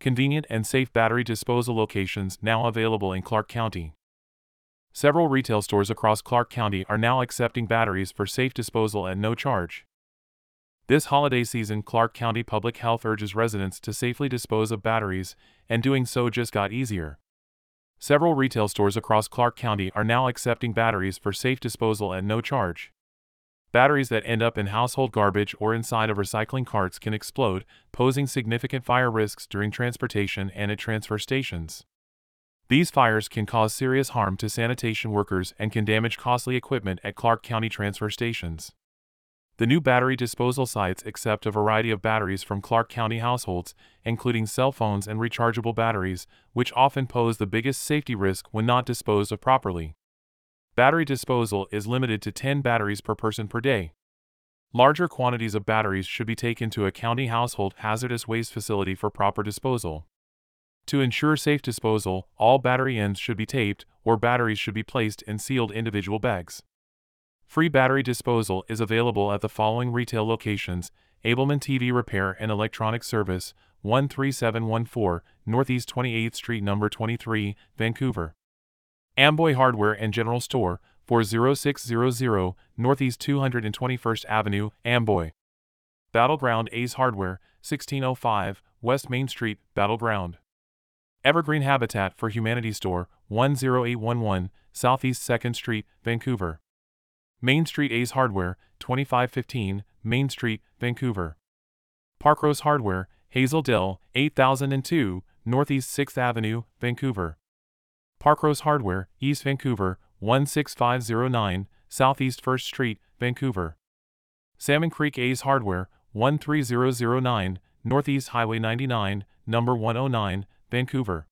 convenient and safe battery disposal locations now available in Clark County. Several retail stores across Clark County are now accepting batteries for safe disposal at no charge. This holiday season, Clark County Public Health urges residents to safely dispose of batteries, and doing so just got easier. Several retail stores across Clark County are now accepting batteries for safe disposal at no charge. Batteries that end up in household garbage or inside of recycling carts can explode, posing significant fire risks during transportation and at transfer stations. These fires can cause serious harm to sanitation workers and can damage costly equipment at Clark County transfer stations. The new battery disposal sites accept a variety of batteries from Clark County households, including cell phones and rechargeable batteries, which often pose the biggest safety risk when not disposed of properly. Battery disposal is limited to 10 batteries per person per day. Larger quantities of batteries should be taken to a county household hazardous waste facility for proper disposal. To ensure safe disposal, all battery ends should be taped, or batteries should be placed in sealed individual bags. Free battery disposal is available at the following retail locations Ableman TV Repair and Electronic Service, 13714, Northeast 28th Street, number 23, Vancouver. Amboy Hardware and General Store, 40600 Northeast 221st Avenue, Amboy. Battleground Ace Hardware, 1605 West Main Street, Battleground. Evergreen Habitat for Humanity Store, 10811 Southeast 2nd Street, Vancouver. Main Street Ace Hardware, 2515 Main Street, Vancouver. Parkrose Hardware, Hazel Dell, 8002 Northeast 6th Avenue, Vancouver. Parkrose Hardware, East Vancouver, 16509, Southeast 1st Street, Vancouver. Salmon Creek Ace Hardware, 13009, Northeast Highway 99, number 109, Vancouver.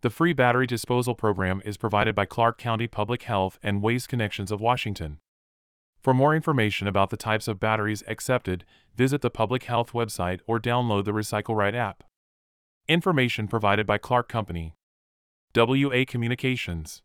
The free battery disposal program is provided by Clark County Public Health and Waste Connections of Washington. For more information about the types of batteries accepted, visit the Public Health website or download the Recycle Right app. Information provided by Clark Company. WA Communications